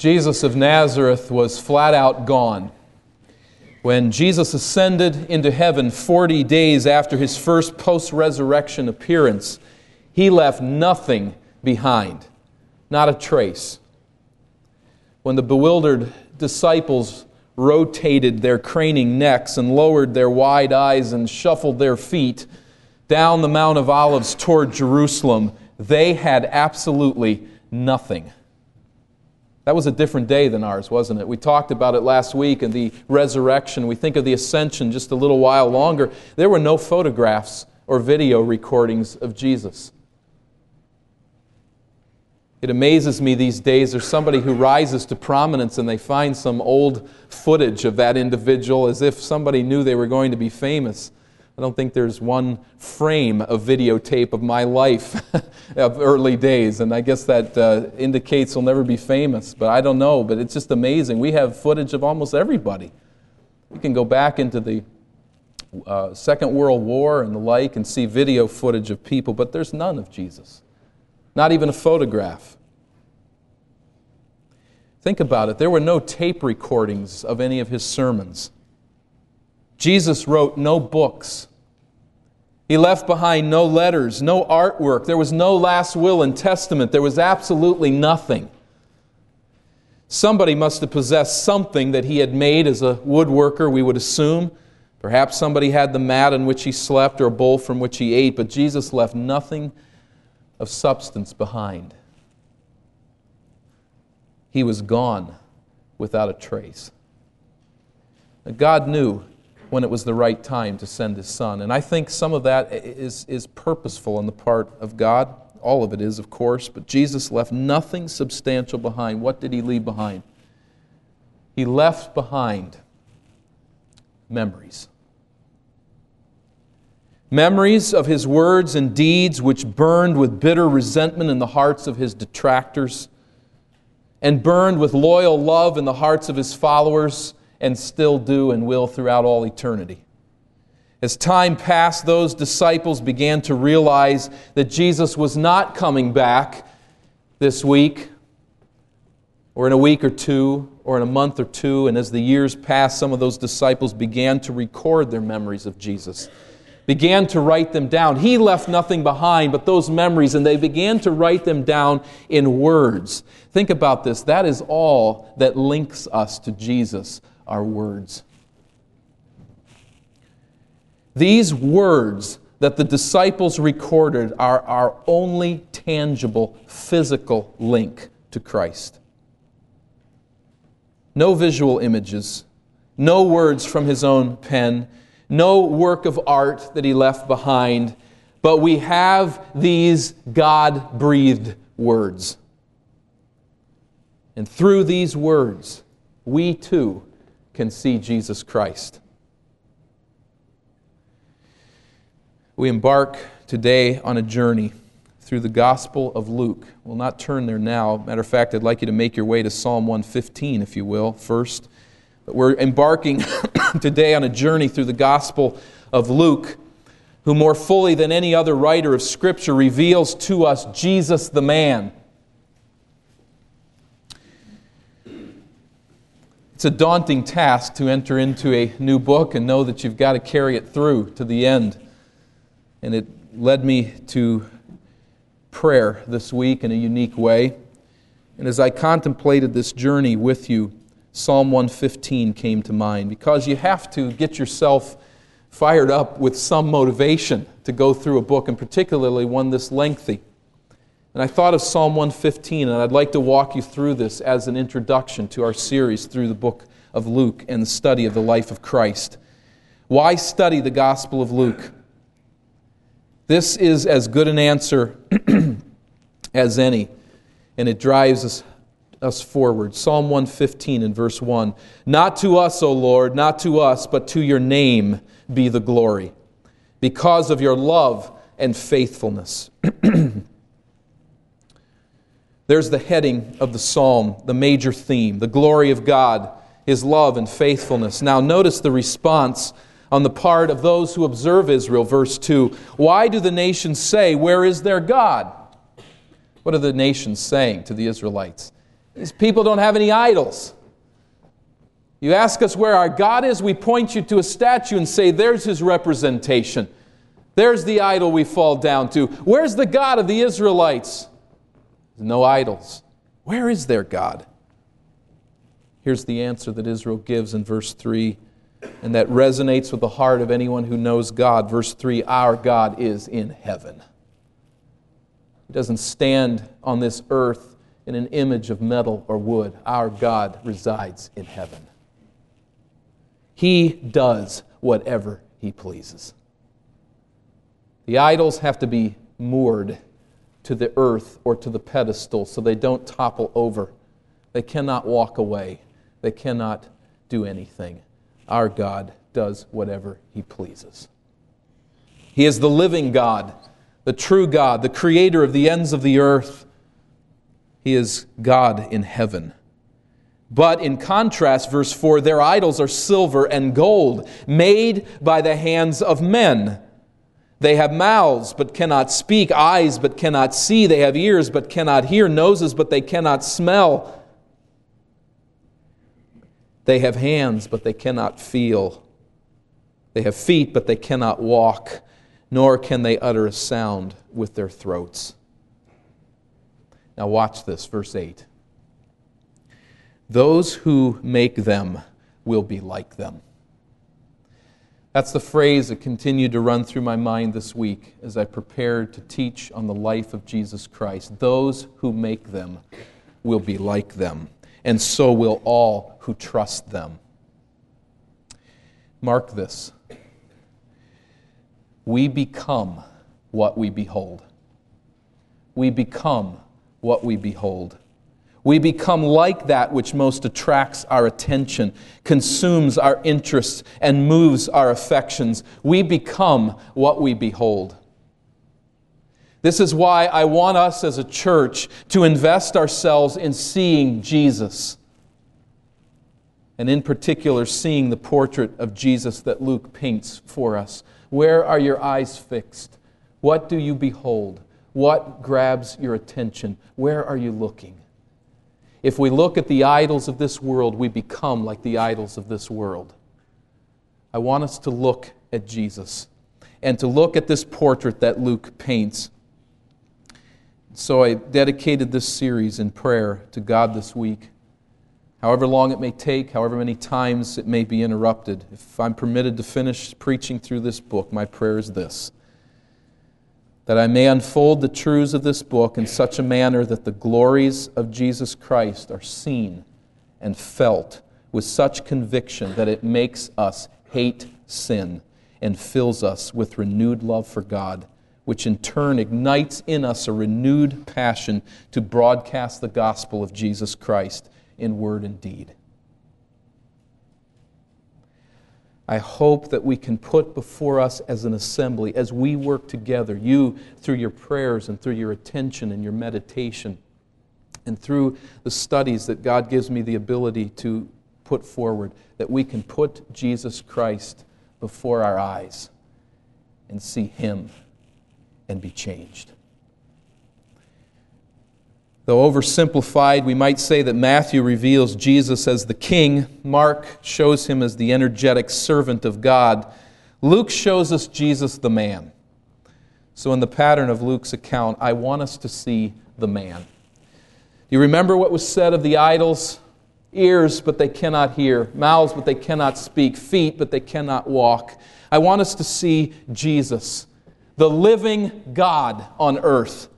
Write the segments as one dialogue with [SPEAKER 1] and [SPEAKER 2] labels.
[SPEAKER 1] Jesus of Nazareth was flat out gone. When Jesus ascended into heaven 40 days after his first post resurrection appearance, he left nothing behind, not a trace. When the bewildered disciples rotated their craning necks and lowered their wide eyes and shuffled their feet down the Mount of Olives toward Jerusalem, they had absolutely nothing. That was a different day than ours, wasn't it? We talked about it last week and the resurrection. We think of the ascension just a little while longer. There were no photographs or video recordings of Jesus. It amazes me these days there's somebody who rises to prominence and they find some old footage of that individual as if somebody knew they were going to be famous. I don't think there's one frame of videotape of my life of early days, and I guess that uh, indicates he'll never be famous, but I don't know. But it's just amazing. We have footage of almost everybody. You can go back into the uh, Second World War and the like and see video footage of people, but there's none of Jesus, not even a photograph. Think about it. There were no tape recordings of any of his sermons. Jesus wrote no books. He left behind no letters, no artwork. There was no last will and testament. There was absolutely nothing. Somebody must have possessed something that he had made as a woodworker, we would assume. Perhaps somebody had the mat on which he slept or a bowl from which he ate, but Jesus left nothing of substance behind. He was gone without a trace. God knew when it was the right time to send his son. And I think some of that is, is purposeful on the part of God. All of it is, of course, but Jesus left nothing substantial behind. What did he leave behind? He left behind memories. Memories of his words and deeds which burned with bitter resentment in the hearts of his detractors and burned with loyal love in the hearts of his followers and still do and will throughout all eternity. As time passed, those disciples began to realize that Jesus was not coming back this week, or in a week or two, or in a month or two. And as the years passed, some of those disciples began to record their memories of Jesus, began to write them down. He left nothing behind but those memories, and they began to write them down in words. Think about this that is all that links us to Jesus our words. These words that the disciples recorded are our only tangible physical link to Christ. No visual images, no words from his own pen, no work of art that he left behind, but we have these God breathed words. And through these words, we too can see Jesus Christ. We embark today on a journey through the Gospel of Luke. We'll not turn there now. Matter of fact, I'd like you to make your way to Psalm 115, if you will, first. We're embarking today on a journey through the Gospel of Luke, who more fully than any other writer of Scripture reveals to us Jesus the man It's a daunting task to enter into a new book and know that you've got to carry it through to the end. And it led me to prayer this week in a unique way. And as I contemplated this journey with you, Psalm 115 came to mind because you have to get yourself fired up with some motivation to go through a book, and particularly one this lengthy. And I thought of Psalm 115, and I'd like to walk you through this as an introduction to our series through the book of Luke and the study of the life of Christ. Why study the Gospel of Luke? This is as good an answer as any, and it drives us, us forward. Psalm 115 and verse 1 Not to us, O Lord, not to us, but to your name be the glory, because of your love and faithfulness. There's the heading of the psalm, the major theme, the glory of God, His love and faithfulness. Now, notice the response on the part of those who observe Israel. Verse 2 Why do the nations say, Where is their God? What are the nations saying to the Israelites? These people don't have any idols. You ask us where our God is, we point you to a statue and say, There's his representation. There's the idol we fall down to. Where's the God of the Israelites? No idols. Where is their God? Here's the answer that Israel gives in verse 3, and that resonates with the heart of anyone who knows God. Verse 3 Our God is in heaven. He doesn't stand on this earth in an image of metal or wood. Our God resides in heaven. He does whatever He pleases. The idols have to be moored to the earth or to the pedestal so they don't topple over. They cannot walk away. They cannot do anything. Our God does whatever He pleases. He is the living God, the true God, the creator of the ends of the earth. He is God in heaven. But in contrast, verse 4, their idols are silver and gold, made by the hands of men. They have mouths but cannot speak, eyes but cannot see. They have ears but cannot hear, noses but they cannot smell. They have hands but they cannot feel. They have feet but they cannot walk, nor can they utter a sound with their throats. Now, watch this, verse 8. Those who make them will be like them. That's the phrase that continued to run through my mind this week as I prepared to teach on the life of Jesus Christ. Those who make them will be like them, and so will all who trust them. Mark this. We become what we behold. We become what we behold. We become like that which most attracts our attention, consumes our interests, and moves our affections. We become what we behold. This is why I want us as a church to invest ourselves in seeing Jesus. And in particular, seeing the portrait of Jesus that Luke paints for us. Where are your eyes fixed? What do you behold? What grabs your attention? Where are you looking? If we look at the idols of this world, we become like the idols of this world. I want us to look at Jesus and to look at this portrait that Luke paints. So I dedicated this series in prayer to God this week. However long it may take, however many times it may be interrupted, if I'm permitted to finish preaching through this book, my prayer is this that I may unfold the truths of this book in such a manner that the glories of Jesus Christ are seen and felt with such conviction that it makes us hate sin and fills us with renewed love for God, which in turn ignites in us a renewed passion to broadcast the gospel of Jesus Christ in word and deed. I hope that we can put before us as an assembly, as we work together, you through your prayers and through your attention and your meditation, and through the studies that God gives me the ability to put forward, that we can put Jesus Christ before our eyes and see Him and be changed. Though oversimplified, we might say that Matthew reveals Jesus as the king, Mark shows him as the energetic servant of God, Luke shows us Jesus the man. So, in the pattern of Luke's account, I want us to see the man. Do you remember what was said of the idols? Ears, but they cannot hear. Mouths, but they cannot speak. Feet, but they cannot walk. I want us to see Jesus, the living God on earth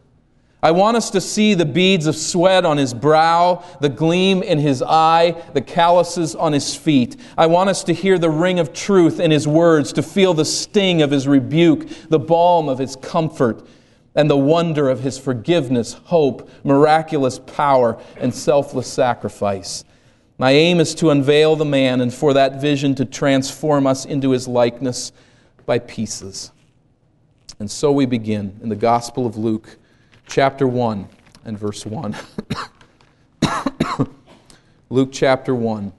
[SPEAKER 1] I want us to see the beads of sweat on his brow, the gleam in his eye, the calluses on his feet. I want us to hear the ring of truth in his words, to feel the sting of his rebuke, the balm of his comfort, and the wonder of his forgiveness, hope, miraculous power, and selfless sacrifice. My aim is to unveil the man and for that vision to transform us into his likeness by pieces. And so we begin in the Gospel of Luke chapter 1 and verse 1. Luke chapter 1.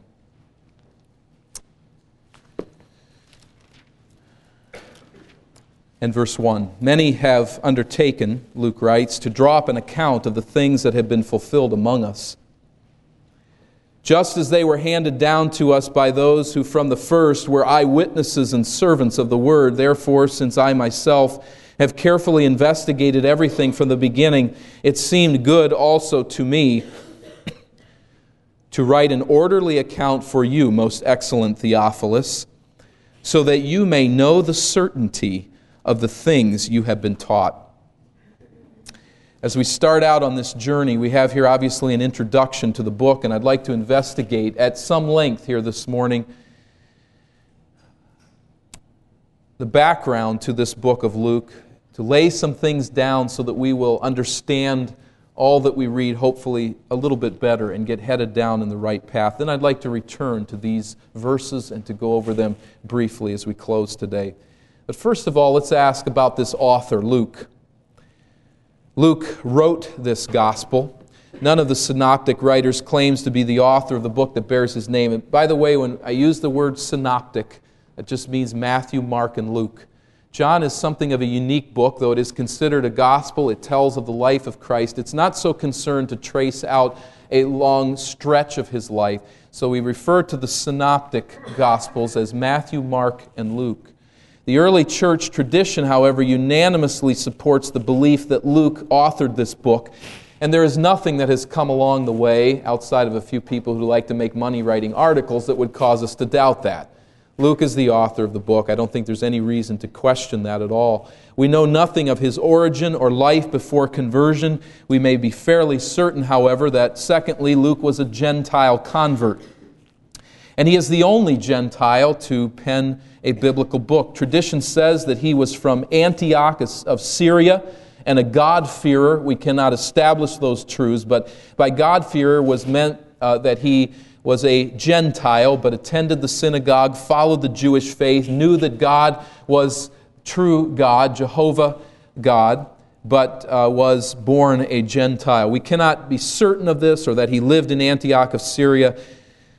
[SPEAKER 1] and verse 1. Many have undertaken, Luke writes, to draw up an account of the things that have been fulfilled among us. Just as they were handed down to us by those who from the first were eyewitnesses and servants of the word, therefore, since I myself have carefully investigated everything from the beginning, it seemed good also to me to write an orderly account for you, most excellent Theophilus, so that you may know the certainty of the things you have been taught. As we start out on this journey, we have here obviously an introduction to the book, and I'd like to investigate at some length here this morning the background to this book of Luke, to lay some things down so that we will understand all that we read, hopefully, a little bit better and get headed down in the right path. Then I'd like to return to these verses and to go over them briefly as we close today. But first of all, let's ask about this author, Luke. Luke wrote this gospel. None of the synoptic writers claims to be the author of the book that bears his name. And by the way, when I use the word synoptic, it just means Matthew, Mark, and Luke. John is something of a unique book, though it is considered a gospel. It tells of the life of Christ. It's not so concerned to trace out a long stretch of his life. So we refer to the synoptic gospels as Matthew, Mark, and Luke. The early church tradition, however, unanimously supports the belief that Luke authored this book. And there is nothing that has come along the way, outside of a few people who like to make money writing articles, that would cause us to doubt that. Luke is the author of the book. I don't think there's any reason to question that at all. We know nothing of his origin or life before conversion. We may be fairly certain, however, that secondly, Luke was a Gentile convert. And he is the only Gentile to pen a biblical book. Tradition says that he was from Antioch of Syria and a God-fearer. We cannot establish those truths, but by God-fearer was meant uh, that he was a Gentile, but attended the synagogue, followed the Jewish faith, knew that God was true God, Jehovah God, but uh, was born a Gentile. We cannot be certain of this or that he lived in Antioch of Syria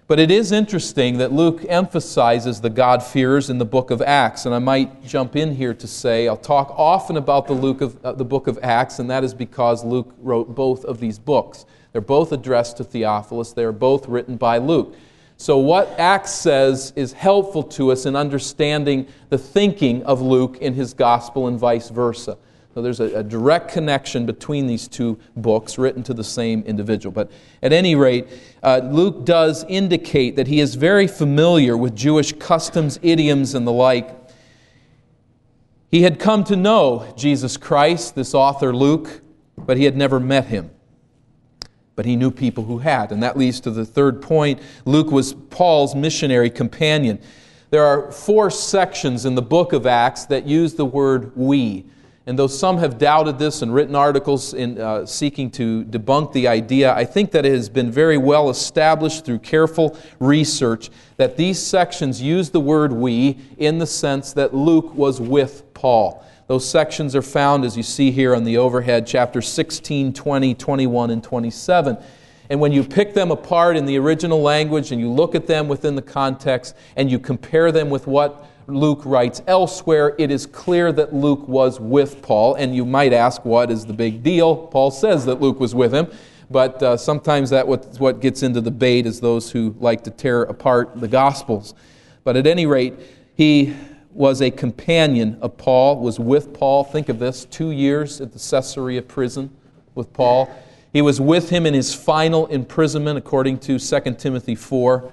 [SPEAKER 1] but it is interesting that Luke emphasizes the God-fearers in the book of Acts. And I might jump in here to say I'll talk often about the, Luke of, uh, the book of Acts, and that is because Luke wrote both of these books. They're both addressed to Theophilus, they are both written by Luke. So, what Acts says is helpful to us in understanding the thinking of Luke in his gospel and vice versa. So there's a, a, direct connection between these two books written to the same individual. But at any rate, uh, Luke does indicate that he is very familiar with Jewish customs, idioms, and the like. He had come to know Jesus Christ, this author Luke, but he had never met him. But he knew people who had. And that leads to the third point. Luke was Paul's missionary companion. There are four sections in the book of Acts that use the word we. And though some have doubted this and written articles in uh, seeking to debunk the idea, I think that it has been very well established through careful research that these sections use the word we in the sense that Luke was with Paul. Those sections are found, as you see here on the overhead, chapter 16, 20, 21, and 27. And when you pick them apart in the original language and you look at them within the context and you compare them with what Luke writes elsewhere, it is clear that Luke was with Paul. And you might ask, what is the big deal? Paul says that Luke was with him, but uh, sometimes that what, what gets into debate is those who like to tear apart the Gospels. But at any rate, he was a companion of Paul, was with Paul. Think of this two years at the Caesarea prison with Paul. He was with him in his final imprisonment, according to 2 Timothy 4.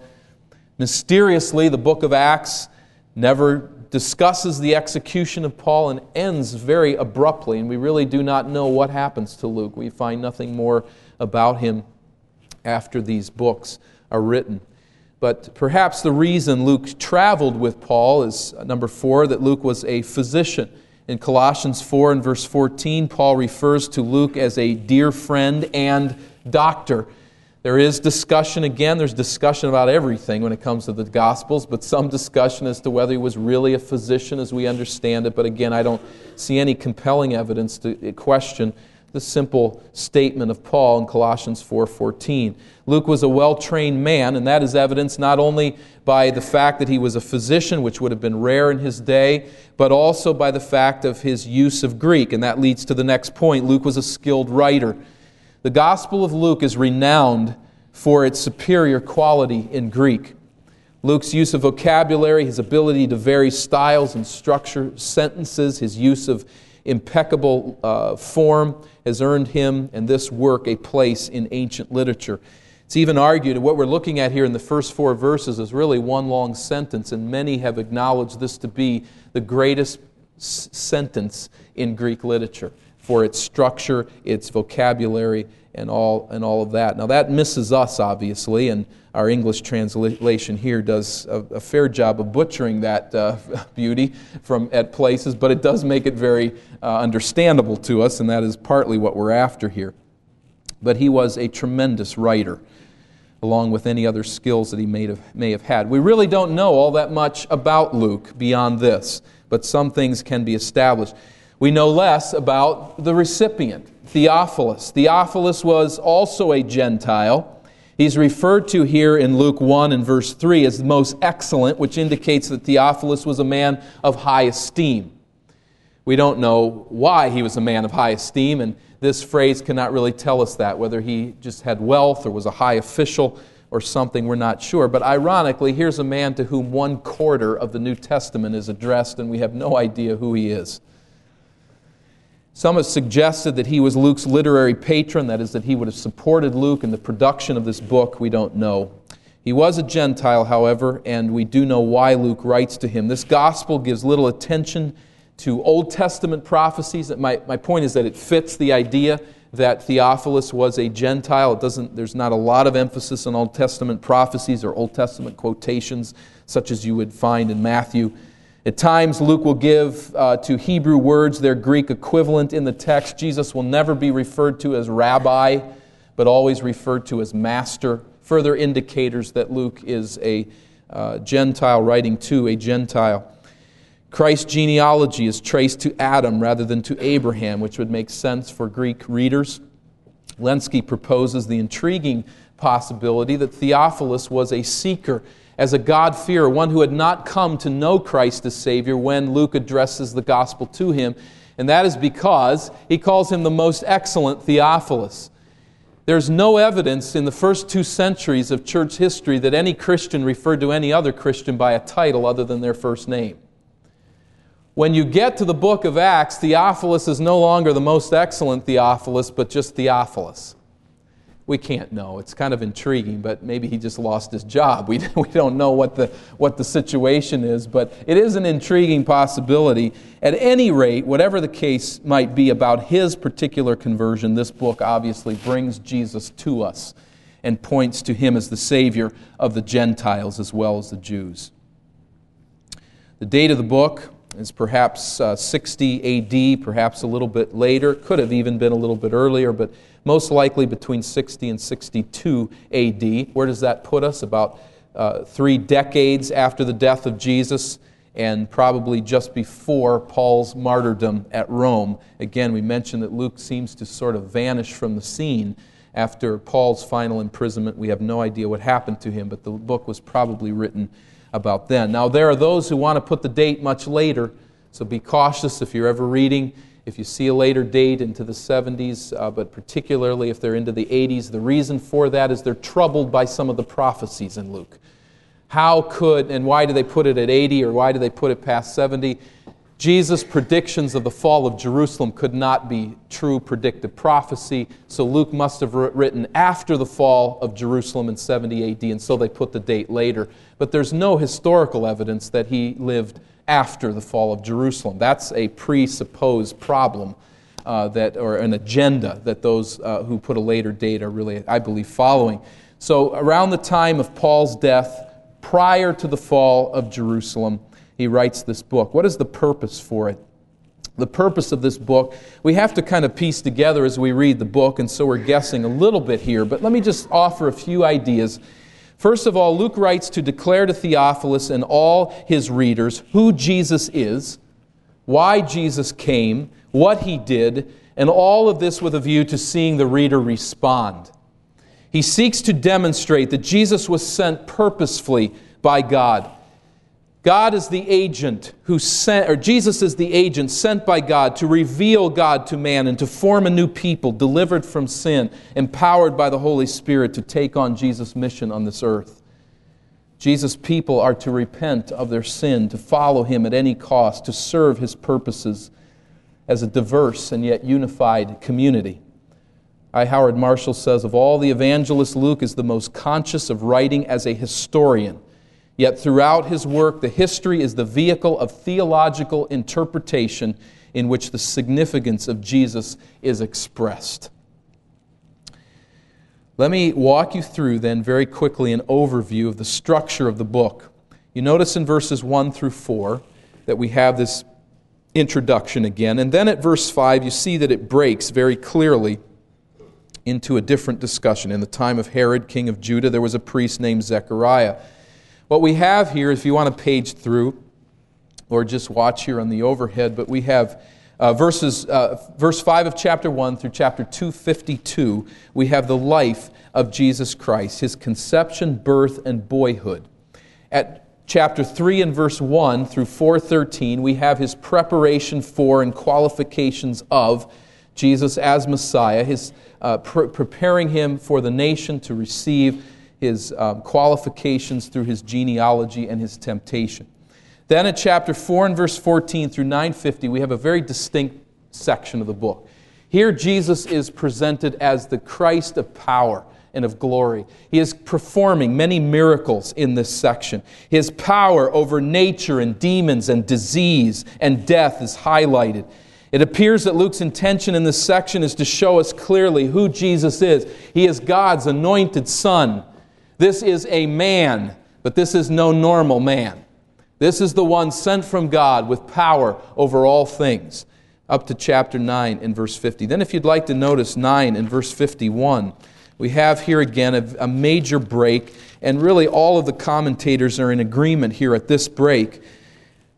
[SPEAKER 1] Mysteriously, the book of Acts never discusses the execution of Paul and ends very abruptly, and we really do not know what happens to Luke. We find nothing more about him after these books are written. But perhaps the reason Luke traveled with Paul is uh, number four, that Luke was a physician. In Colossians 4 and verse 14, Paul refers to Luke as a dear friend and doctor. There is discussion, again, there's discussion about everything when it comes to the Gospels, but some discussion as to whether he was really a physician as we understand it. But again, I don't see any compelling evidence to question the simple statement of Paul in Colossians 4:14. Luke was a well-trained man, and that is evidenced not only by the fact that he was a physician, which would have been rare in his day, but also by the fact of his use of Greek, and that leads to the next point. Luke was a skilled writer. The Gospel of Luke is renowned for its superior quality in Greek. Luke's use of vocabulary, his ability to vary styles and structure sentences, his use of impeccable uh, form has earned him and this work a place in ancient literature. It's even argued, and what we're looking at here in the first four verses is really one long sentence, and many have acknowledged this to be the greatest s- sentence in Greek literature for its structure, its vocabulary, and all, and all of that. Now, that misses us, obviously, and our English translation here does a, a fair job of butchering that uh, beauty from, at places, but it does make it very uh, understandable to us, and that is partly what we're after here. But he was a tremendous writer, along with any other skills that he may have, may have had. We really don't know all that much about Luke beyond this, but some things can be established. We know less about the recipient, Theophilus. Theophilus was also a Gentile. He's referred to here in Luke 1 and verse 3 as the most excellent, which indicates that Theophilus was a man of high esteem. We don't know why he was a man of high esteem, and this phrase cannot really tell us that, whether he just had wealth or was a high official or something, we're not sure. But ironically, here's a man to whom one quarter of the New Testament is addressed, and we have no idea who he is. Some have suggested that he was Luke's literary patron, that is, that he would have supported Luke in the production of this book. We don't know. He was a Gentile, however, and we do know why Luke writes to him. This gospel gives little attention to Old Testament prophecies. My, my point is that it fits the idea that Theophilus was a Gentile. It doesn't, there's not a lot of emphasis on Old Testament prophecies or Old Testament quotations, such as you would find in Matthew. At times, Luke will give uh, to Hebrew words their Greek equivalent in the text. Jesus will never be referred to as rabbi, but always referred to as master. Further indicators that Luke is a uh, Gentile writing to a Gentile. Christ's genealogy is traced to Adam rather than to Abraham, which would make sense for Greek readers. Lenski proposes the intriguing possibility that Theophilus was a seeker as a God-fearer, one who had not come to know Christ as Savior when Luke addresses the gospel to him. And that is because he calls him the most excellent Theophilus. There's no evidence in the first two centuries of church history that any Christian referred to any other Christian by a title other than their first name. When you get to the book of Acts, Theophilus is no longer the most excellent Theophilus, but just Theophilus. We can't know. It's kind of intriguing, but maybe he just lost his job. We, we don't know what the, what the situation is, but it is an intriguing possibility. At any rate, whatever the case might be about his particular conversion, this book obviously brings Jesus to us and points to him as the Savior of the Gentiles as well as the Jews. The date of the book is perhaps uh, 60 AD, perhaps a little bit later. Could have even been a little bit earlier, but most likely between 60 and 62 AD. Where does that put us? About uh, three decades after the death of Jesus and probably just before Paul's martyrdom at Rome. Again, we mentioned that Luke seems to sort of vanish from the scene after Paul's final imprisonment. We have no idea what happened to him, but the book was probably written about then. Now, there are those who want to put the date much later, so be cautious if you're ever reading if you see a later date into the 70s, uh, but particularly if they're into the 80s, the reason for that is they're troubled by some of the prophecies in Luke. How could, and why do they put it at 80 or why do they put it past 70? Jesus' predictions of the fall of Jerusalem could not be true predictive prophecy, so Luke must have written after the fall of Jerusalem in 70 AD, and so they put the date later. But there's no historical evidence that he lived after the fall of Jerusalem. That's a presupposed problem. Uh, that, or an agenda that those uh, who put a later date are really, I believe, following. So, around the time of Paul's death, prior to the fall of Jerusalem, he writes this book. What is the purpose for it? The purpose of this book, we have to kind of piece together as we read the book, and so we're guessing a little bit here. But let me just offer a few ideas First of all, Luke writes to declare to Theophilus and all his readers who Jesus is, why Jesus came, what he did, And all of this with a view to seeing the reader respond. He seeks to demonstrate that Jesus was sent purposefully by God. God is the agent who sent, or Jesus is the agent sent by God to reveal God to man and to form a new people delivered from sin, empowered by the Holy Spirit to take on Jesus' mission on this earth. Jesus' people are to repent of their sin, to follow him at any cost, to serve his purposes as a diverse and yet unified community. I. Howard Marshall says of all the evangelists, Luke is the most conscious of writing as a historian Yet throughout his work, the history is the vehicle of theological interpretation in which the significance of Jesus is expressed. Let me walk you through then very quickly an overview of the structure of the book. You notice in verses 1 through 4 that we have this introduction again. And then at verse 5, you see that it breaks very clearly into a different discussion. In the time of Herod, king of Judah, there was a priest named Zechariah what we have here, if you want to page through, or just watch here on the overhead, but we have uh, verses, uh, verse 5 of chapter 1 through chapter 252, we have the life of Jesus Christ, his conception, birth, and boyhood. At chapter 3 and verse 1 through 413, we have his preparation for and qualifications of Jesus as Messiah, his uh, pre- preparing him for the nation to receive his um, qualifications through his genealogy and his temptation. Then in chapter 4 and verse 14 through 950, we have a very distinct section of the book. Here, Jesus is presented as the Christ of power and of glory. He is performing many miracles in this section. His power over nature and demons and disease and death is highlighted. It appears that Luke's intention in this section is to show us clearly who Jesus is. He is God's anointed Son this is a man, but this is no normal man. This is the one sent from God with power over all things. Up to chapter 9 in verse 50. Then, if you'd like to notice 9 in verse 51, we have here again a, a major break, and really all of the commentators are in agreement here at this break.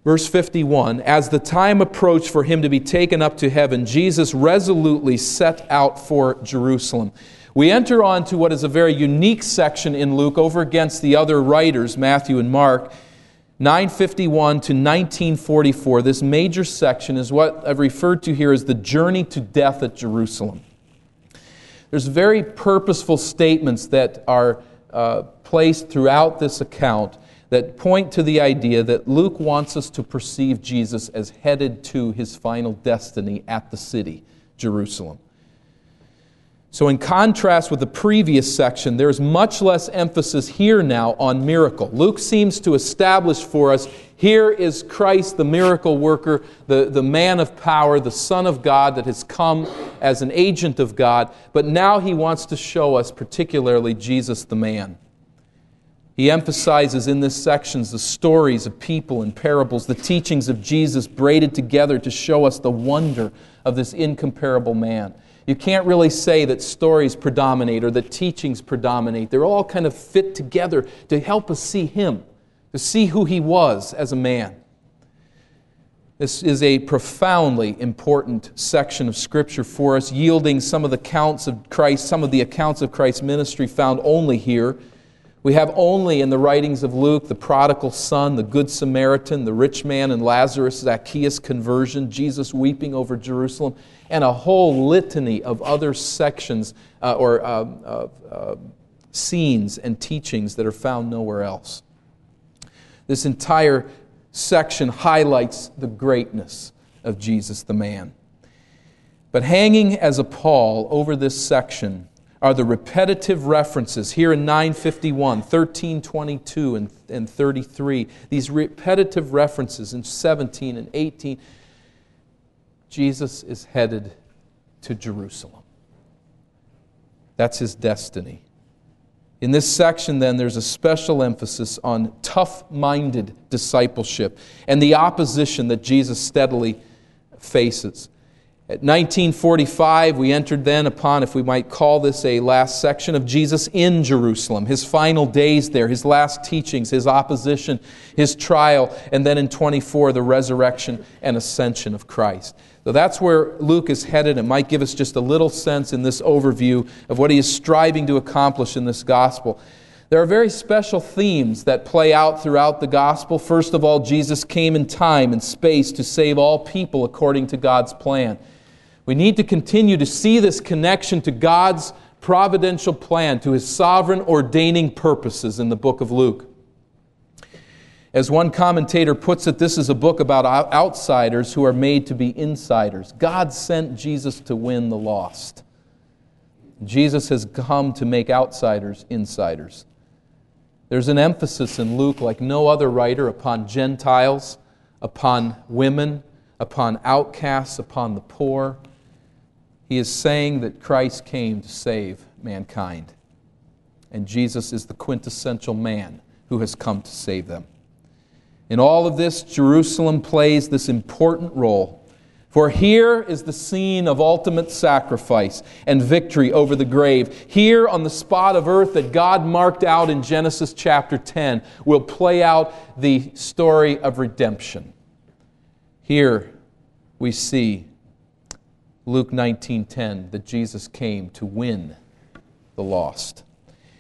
[SPEAKER 1] Verse 51 As the time approached for him to be taken up to heaven, Jesus resolutely set out for Jerusalem. We enter on to what is a very unique section in Luke over against the other writers, Matthew and Mark. 951 to 1944, this major section is what I've referred to here as the journey to death at Jerusalem. There's very purposeful statements that are uh, placed throughout this account that point to the idea that Luke wants us to perceive Jesus as headed to his final destiny at the city, Jerusalem. So, in contrast with the previous section, there's much less emphasis here now on miracle. Luke seems to establish for us here is Christ, the miracle worker, the, the man of power, the Son of God that has come as an agent of God. But now he wants to show us, particularly, Jesus the man. He emphasizes in this section the stories of people and parables, the teachings of Jesus braided together to show us the wonder of this incomparable man. You can't really say that stories predominate or that teachings predominate. They're all kind of fit together to help us see him, to see who he was as a man. This is a profoundly important section of Scripture for us, yielding some of the accounts of Christ, some of the accounts of Christ's ministry found only here we have only in the writings of Luke the prodigal son, the good Samaritan, the rich man and Lazarus, Zacchaeus' conversion, Jesus weeping over Jerusalem, and a whole litany of other sections uh, or uh, uh, uh, scenes and teachings that are found nowhere else. This entire section highlights the greatness of Jesus the man. But hanging as a pall over this section are the repetitive references here in 951, 1322, and, and 33. These repetitive references in 17 and 18. Jesus is headed to Jerusalem. That's his destiny. In this section, then, there's a special emphasis on tough minded discipleship and the opposition that Jesus steadily faces. At 1945, we entered then upon, if we might call this a last section, of Jesus in Jerusalem, his final days there, his last teachings, his opposition, his trial, and then in 24, the resurrection and ascension of Christ. So that's where Luke is headed. It might give us just a little sense in this overview of what he is striving to accomplish in this gospel. There are very special themes that play out throughout the gospel. First of all, Jesus came in time and space to save all people according to God's plan. We need to continue to see this connection to God's providential plan, to his sovereign ordaining purposes in the book of Luke. As one commentator puts it, this is a book about outsiders who are made to be insiders. God sent Jesus to win the lost. Jesus has come to make outsiders insiders. There's an emphasis in Luke, like no other writer, upon Gentiles, upon women, upon outcasts, upon the poor. He is saying that Christ came to save mankind. And Jesus is the quintessential man who has come to save them. In all of this, Jerusalem plays this important role for here is the scene of ultimate sacrifice and victory over the grave. Here on the spot of earth that God marked out in Genesis chapter 10 will play out the story of redemption. Here we see Luke 19:10 that Jesus came to win the lost.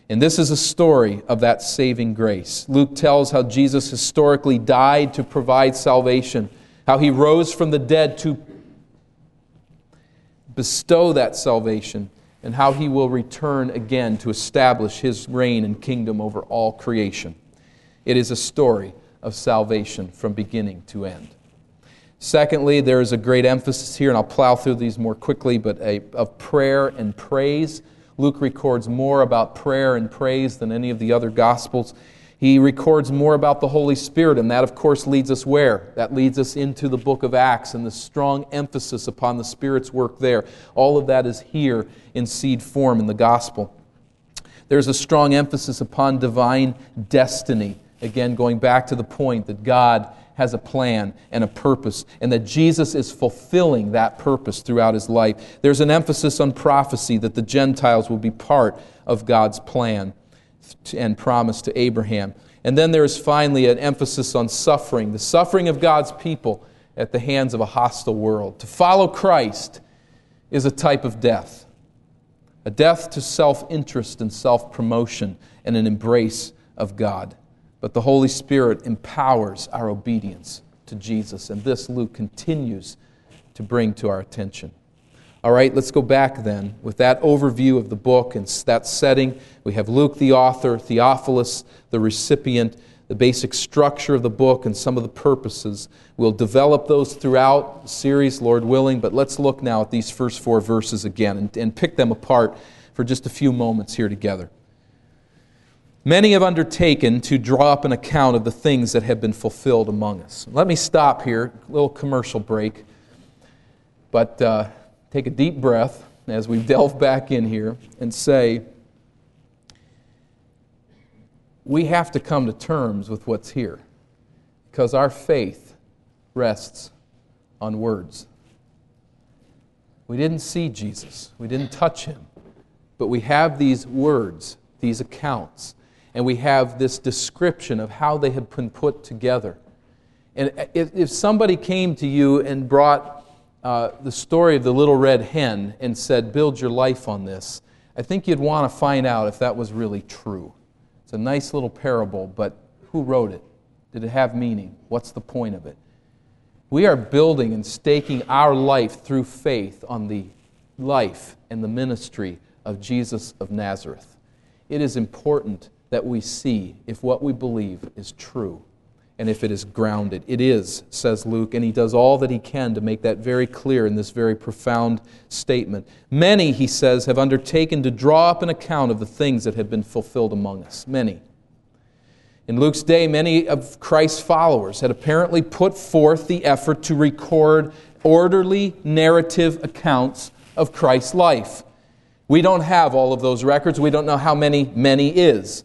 [SPEAKER 1] And this is a story of that saving grace. Luke tells how Jesus historically died to provide salvation how he rose from the dead to bestow that salvation, and how he will return again to establish his reign and kingdom over all creation. It is a story of salvation from beginning to end. Secondly, there is a great emphasis here, and I'll plow through these more quickly, but a, of prayer and praise. Luke records more about prayer and praise than any of the other Gospels. He records more about the Holy Spirit, and that, of course, leads us where? That leads us into the book of Acts and the strong emphasis upon the Spirit's work there. All of that is here in seed form in the gospel. There's a strong emphasis upon divine destiny. Again, going back to the point that God has a plan and a purpose, and that Jesus is fulfilling that purpose throughout his life. There's an emphasis on prophecy that the Gentiles will be part of God's plan and promise to Abraham. And then there is finally an emphasis on suffering, the suffering of God's people at the hands of a hostile world. To follow Christ is a type of death, a death to self interest and self promotion and an embrace of God. But the Holy Spirit empowers our obedience to Jesus, and this Luke continues to bring to our attention. All right, let's go back then with that overview of the book and that setting. We have Luke, the author, Theophilus, the recipient, the basic structure of the book, and some of the purposes. We'll develop those throughout the series, Lord willing, but let's look now at these first four verses again and, and pick them apart for just a few moments here together. Many have undertaken to draw up an account of the things that have been fulfilled among us. Let me stop here, a little commercial break. But. Uh, take a deep breath as we delve back in here and say, we have to come to terms with what's here because our faith rests on words. We didn't see Jesus, we didn't touch him, but we have these words, these accounts, and we have this description of how they had been put together. And if somebody came to you and brought uh, the story of the little red hen and said, Build your life on this, I think you'd want to find out if that was really true. It's a nice little parable, but who wrote it? Did it have meaning? What's the point of it? We are building and staking our life through faith on the life and the ministry of Jesus of Nazareth. It is important that we see if what we believe is true and if it is grounded. It is, says Luke, and he does all that he can to make that very clear in this very profound statement. Many, he says, have undertaken to draw up an account of the things that have been fulfilled among us. Many. In Luke's day, many of Christ's followers had apparently put forth the effort to record orderly narrative accounts of Christ's life. We don't have all of those records. We don't know how many many is.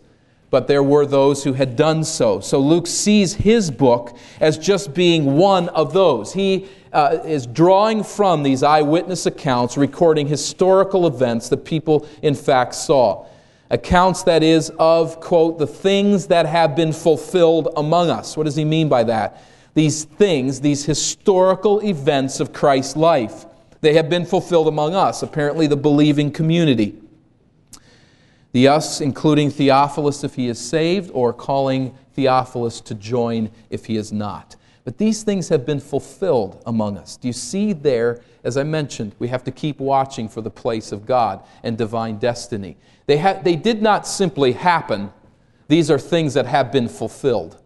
[SPEAKER 1] But there were those who had done so. So Luke sees his book as just being one of those. He uh, is drawing from these eyewitness accounts, recording historical events that people in fact saw. Accounts, that is, of, quote, the things that have been fulfilled among us. What does he mean by that? These things, these historical events of Christ's life, they have been fulfilled among us, apparently the believing community. The us including Theophilus if he is saved, or calling Theophilus to join if he is not. But these things have been fulfilled among us. Do you see there, as I mentioned, we have to keep watching for the place of God and divine destiny. They, ha- they did not simply happen, these are things that have been fulfilled.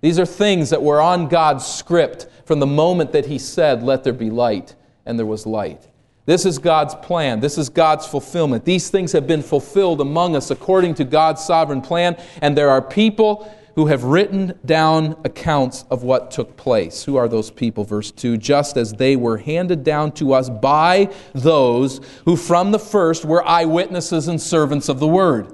[SPEAKER 1] These are things that were on God's script from the moment that He said, Let there be light, and there was light. This is God's plan. This is God's fulfillment. These things have been fulfilled among us according to God's sovereign plan, and there are people who have written down accounts of what took place. Who are those people? Verse 2 Just as they were handed down to us by those who from the first were eyewitnesses and servants of the word.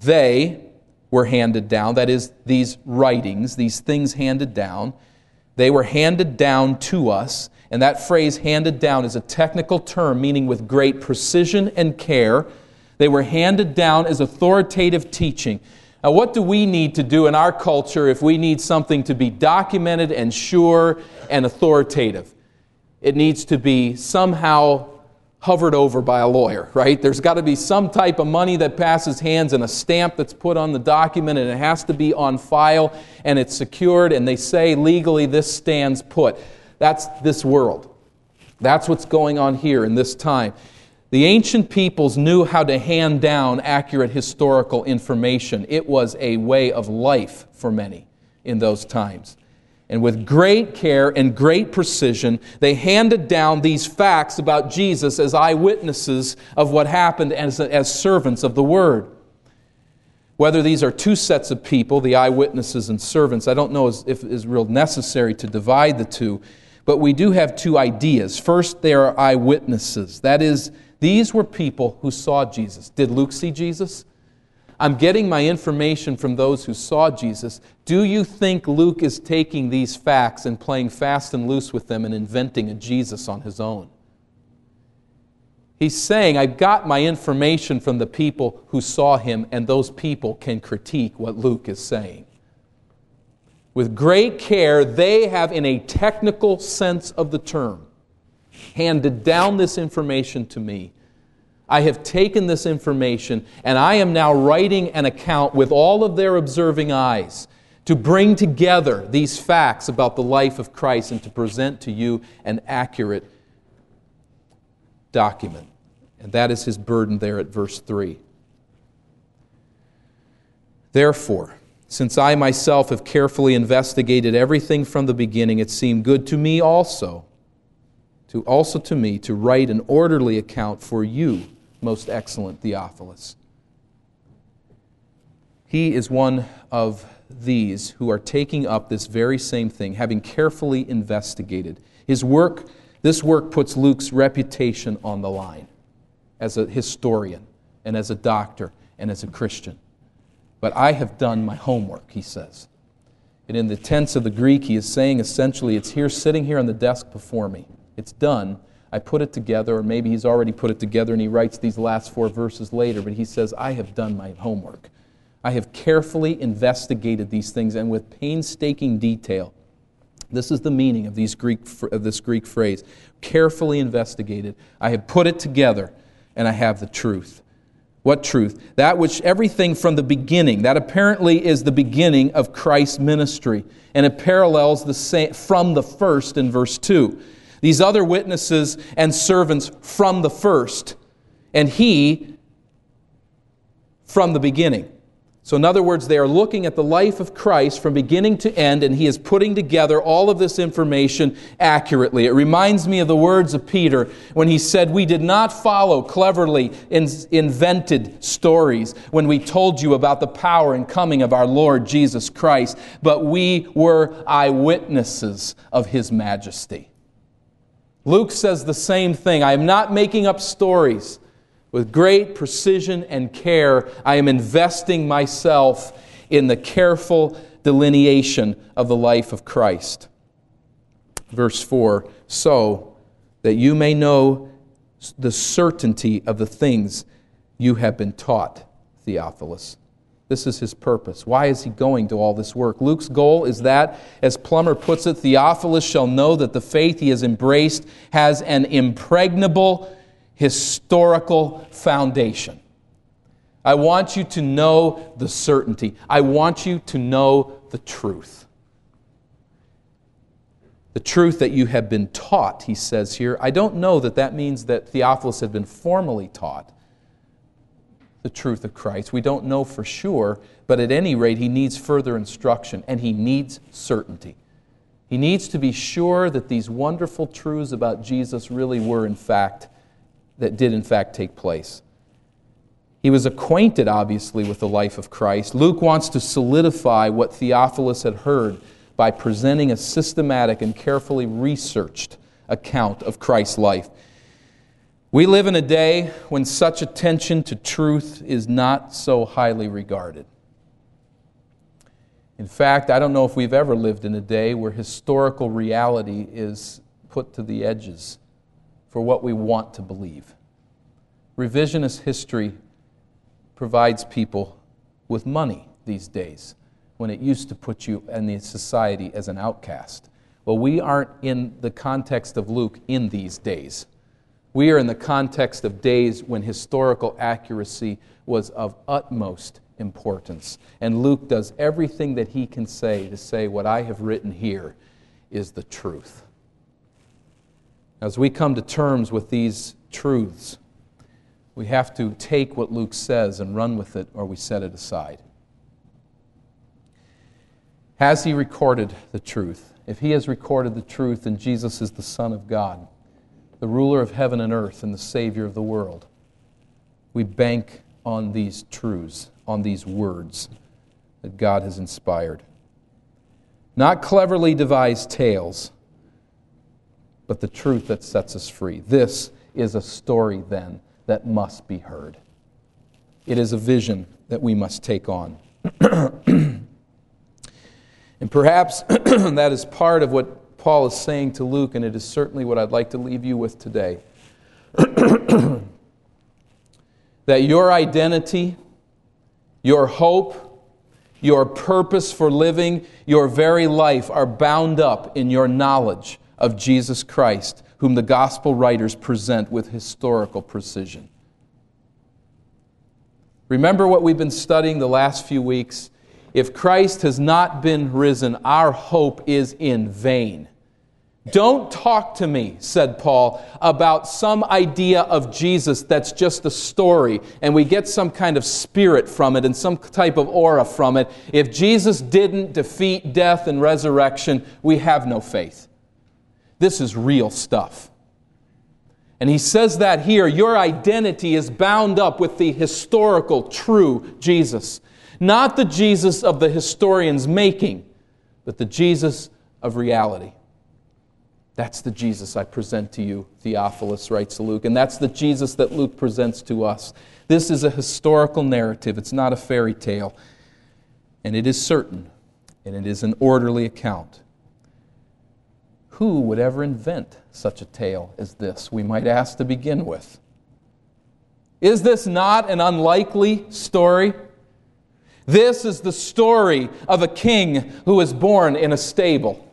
[SPEAKER 1] They were handed down, that is, these writings, these things handed down, they were handed down to us. And that phrase, handed down, is a technical term meaning with great precision and care. They were handed down as authoritative teaching. Now, what do we need to do in our culture if we need something to be documented and sure and authoritative? It needs to be somehow hovered over by a lawyer, right? There's got to be some type of money that passes hands and a stamp that's put on the document, and it has to be on file and it's secured, and they say legally this stands put. That's this world. That's what's going on here in this time. The ancient peoples knew how to hand down accurate historical information. It was a way of life for many in those times. And with great care and great precision, they handed down these facts about Jesus as eyewitnesses of what happened as, as servants of the Word. Whether these are two sets of people, the eyewitnesses and servants, I don't know if is real necessary to divide the two, but we do have two ideas. First, they are eyewitnesses. That is, these were people who saw Jesus. Did Luke see Jesus? I'm getting my information from those who saw Jesus. Do you think Luke is taking these facts and playing fast and loose with them and inventing a Jesus on his own? He's saying, I've got my information from the people who saw him, and those people can critique what Luke is saying. With great care, they have, in a technical sense of the term, handed down this information to me. I have taken this information and I am now writing an account with all of their observing eyes to bring together these facts about the life of Christ and to present to you an accurate document. And that is his burden there at verse 3. Therefore, since I myself have carefully investigated everything from the beginning, it seemed good to me also to also to me to write an orderly account for you, most excellent Theophilus. He is one of these who are taking up this very same thing, having carefully investigated. His work, this work puts Luke's reputation on the line as a historian and as a doctor and as a Christian. But I have done my homework, he says. And in the tense of the Greek, he is saying essentially, it's here sitting here on the desk before me. It's done. I put it together, or maybe he's already put it together and he writes these last four verses later, but he says, I have done my homework. I have carefully investigated these things and with painstaking detail. This is the meaning of, these Greek, of this Greek phrase carefully investigated. I have put it together and I have the truth. What truth? That which everything from the beginning, that apparently is the beginning of Christ's ministry, and it parallels the same from the first in verse 2 these other witnesses and servants from the first, and he from the beginning. So, in other words, they are looking at the life of Christ from beginning to end, and he is putting together all of this information accurately. It reminds me of the words of Peter when he said, We did not follow cleverly invented stories when we told you about the power and coming of our Lord Jesus Christ, but we were eyewitnesses of his majesty. Luke says the same thing. I am not making up stories, With great precision and care, I am investing myself in the careful delineation of the life of Christ. Verse 4 So that you may know the certainty of the things you have been taught, Theophilus. This is his purpose. Why is he going to all this work? Luke's goal is that, as Plummer puts it, Theophilus shall know that the faith he has embraced has an impregnable historical foundation. I want you to know the certainty. I want you to know the truth. The truth that you have been taught, he says here. I don't know that that means that Theophilus had been formally taught the truth of Christ. We don't know for sure, but at any rate, he needs further instruction and he needs certainty. He needs to be sure that these wonderful truths about Jesus really were, in fact, that did in fact take place. He was acquainted, obviously, with the life of Christ. Luke wants to solidify what Theophilus had heard by presenting a systematic and carefully researched account of Christ's life. We live in a day when such attention to truth is not so highly regarded. In fact, I don't know if we've ever lived in a day where historical reality is put to the edges for what we want to believe. Revisionist history provides people with money these days when it used to put you in the society as an outcast. Well, we aren't in the context of Luke in these days. We are in the context of days when historical accuracy was of utmost importance. And Luke does everything that he can say to say, What I have written here is the truth. As we come to terms with these truths, we have to take what Luke says and run with it, or we set it aside. Has he recorded the truth? If he has recorded the truth, then Jesus is the Son of God the ruler of heaven and earth and the Savior of the world. We bank on these truths, on these words that God has inspired. Not cleverly devised tales, but the truth that sets us free. This is a story, then, that must be heard. It is a vision that we must take on. and perhaps that is part of what Paul is saying to Luke, and it is certainly what I'd like to leave you with today. that your identity, your hope, your purpose for living, your very life are bound up in your knowledge of Jesus Christ, whom the gospel writers present with historical precision. Remember what we've been studying the last few weeks? If Christ has not been risen, our hope is in vain. Don't talk to me, said Paul, about some idea of Jesus that's just a story and we get some kind of spirit from it and some type of aura from it. If Jesus didn't defeat death and resurrection, we have no faith. This is real stuff. And he says that here your identity is bound up with the historical, true Jesus. Not the Jesus of the historian's making, but the Jesus of reality. That's the Jesus I present to you, Theophilus writes to Luke, and that's the Jesus that Luke presents to us. This is a historical narrative, it's not a fairy tale, and it is certain, and it is an orderly account. Who would ever invent such a tale as this, we might ask to begin with? Is this not an unlikely story? This is the story of a king who was born in a stable.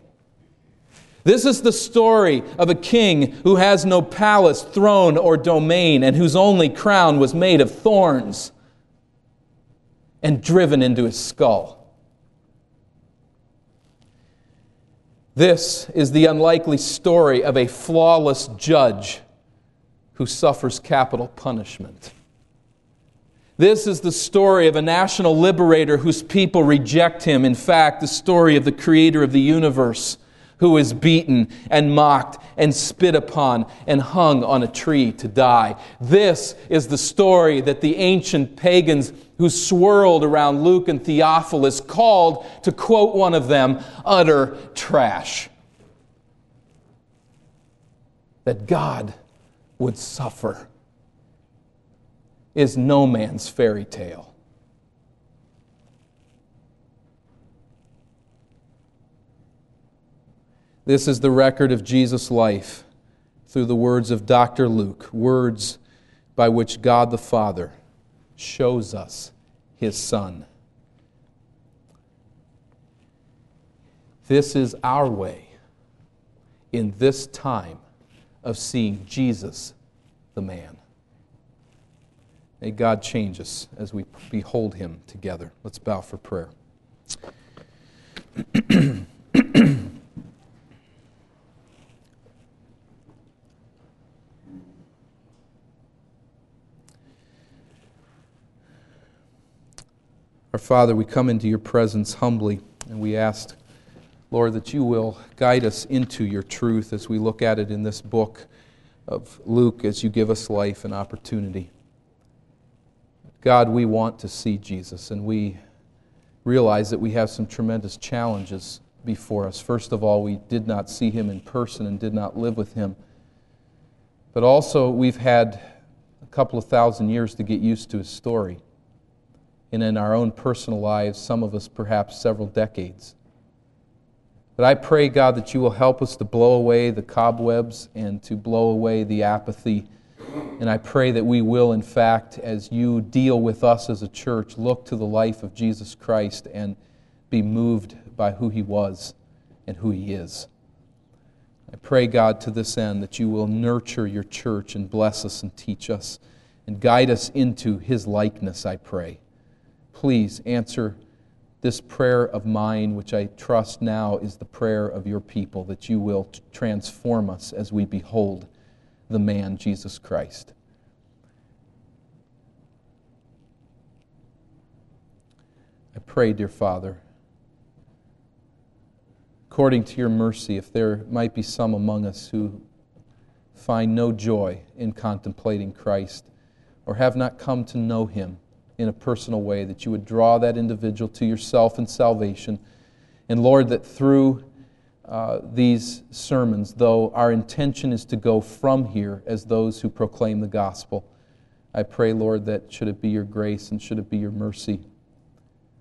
[SPEAKER 1] This is the story of a king who has no palace, throne, or domain, and whose only crown was made of thorns and driven into his skull. This is the unlikely story of a flawless judge who suffers capital punishment. This is the story of a national liberator whose people reject him. In fact, the story of the creator of the universe who is beaten and mocked and spit upon and hung on a tree to die. This is the story that the ancient pagans who swirled around Luke and Theophilus called, to quote one of them, utter trash. That God would suffer is no man's fairy tale. This is the record of Jesus' life through the words of Dr. Luke, words by which God the Father shows us his Son. This is our way in this time of seeing Jesus the man. May God change us as we behold him together. Let's bow for prayer. Our Father, we come into your presence humbly and we ask, Lord, that you will guide us into your truth as we look at it in this book of Luke as you give us life and opportunity. God, we want to see Jesus, and we realize that we have some tremendous challenges before us. First of all, we did not see him in person and did not live with him. But also, we've had a couple of thousand years to get used to his story. And in our own personal lives, some of us perhaps several decades. But I pray, God, that you will help us to blow away the cobwebs and to blow away the apathy and I pray that we will, in fact, as you deal with us as a church, look to the life of Jesus Christ and be moved by who he was and who he is. I pray, God, to this end, that you will nurture your church and bless us and teach us and guide us into his likeness, I pray. Please answer this prayer of mine, which I trust now is the prayer of your people, that you will transform us as we behold the man, Jesus Christ. I pray, dear Father, according to your mercy, if there might be some among us who find no joy in contemplating Christ or have not come to know him in a personal way, that you would draw that individual to yourself in salvation. And Lord, that through uh, these sermons, though our intention is to go from here as those who proclaim the gospel. I pray, Lord, that should it be your grace and should it be your mercy,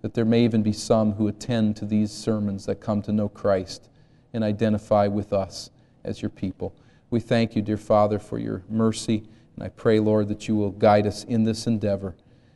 [SPEAKER 1] that there may even be some who attend to these sermons that come to know Christ and identify with us as your people. We thank you, dear Father, for your mercy, and I pray, Lord, that you will guide us in this endeavor.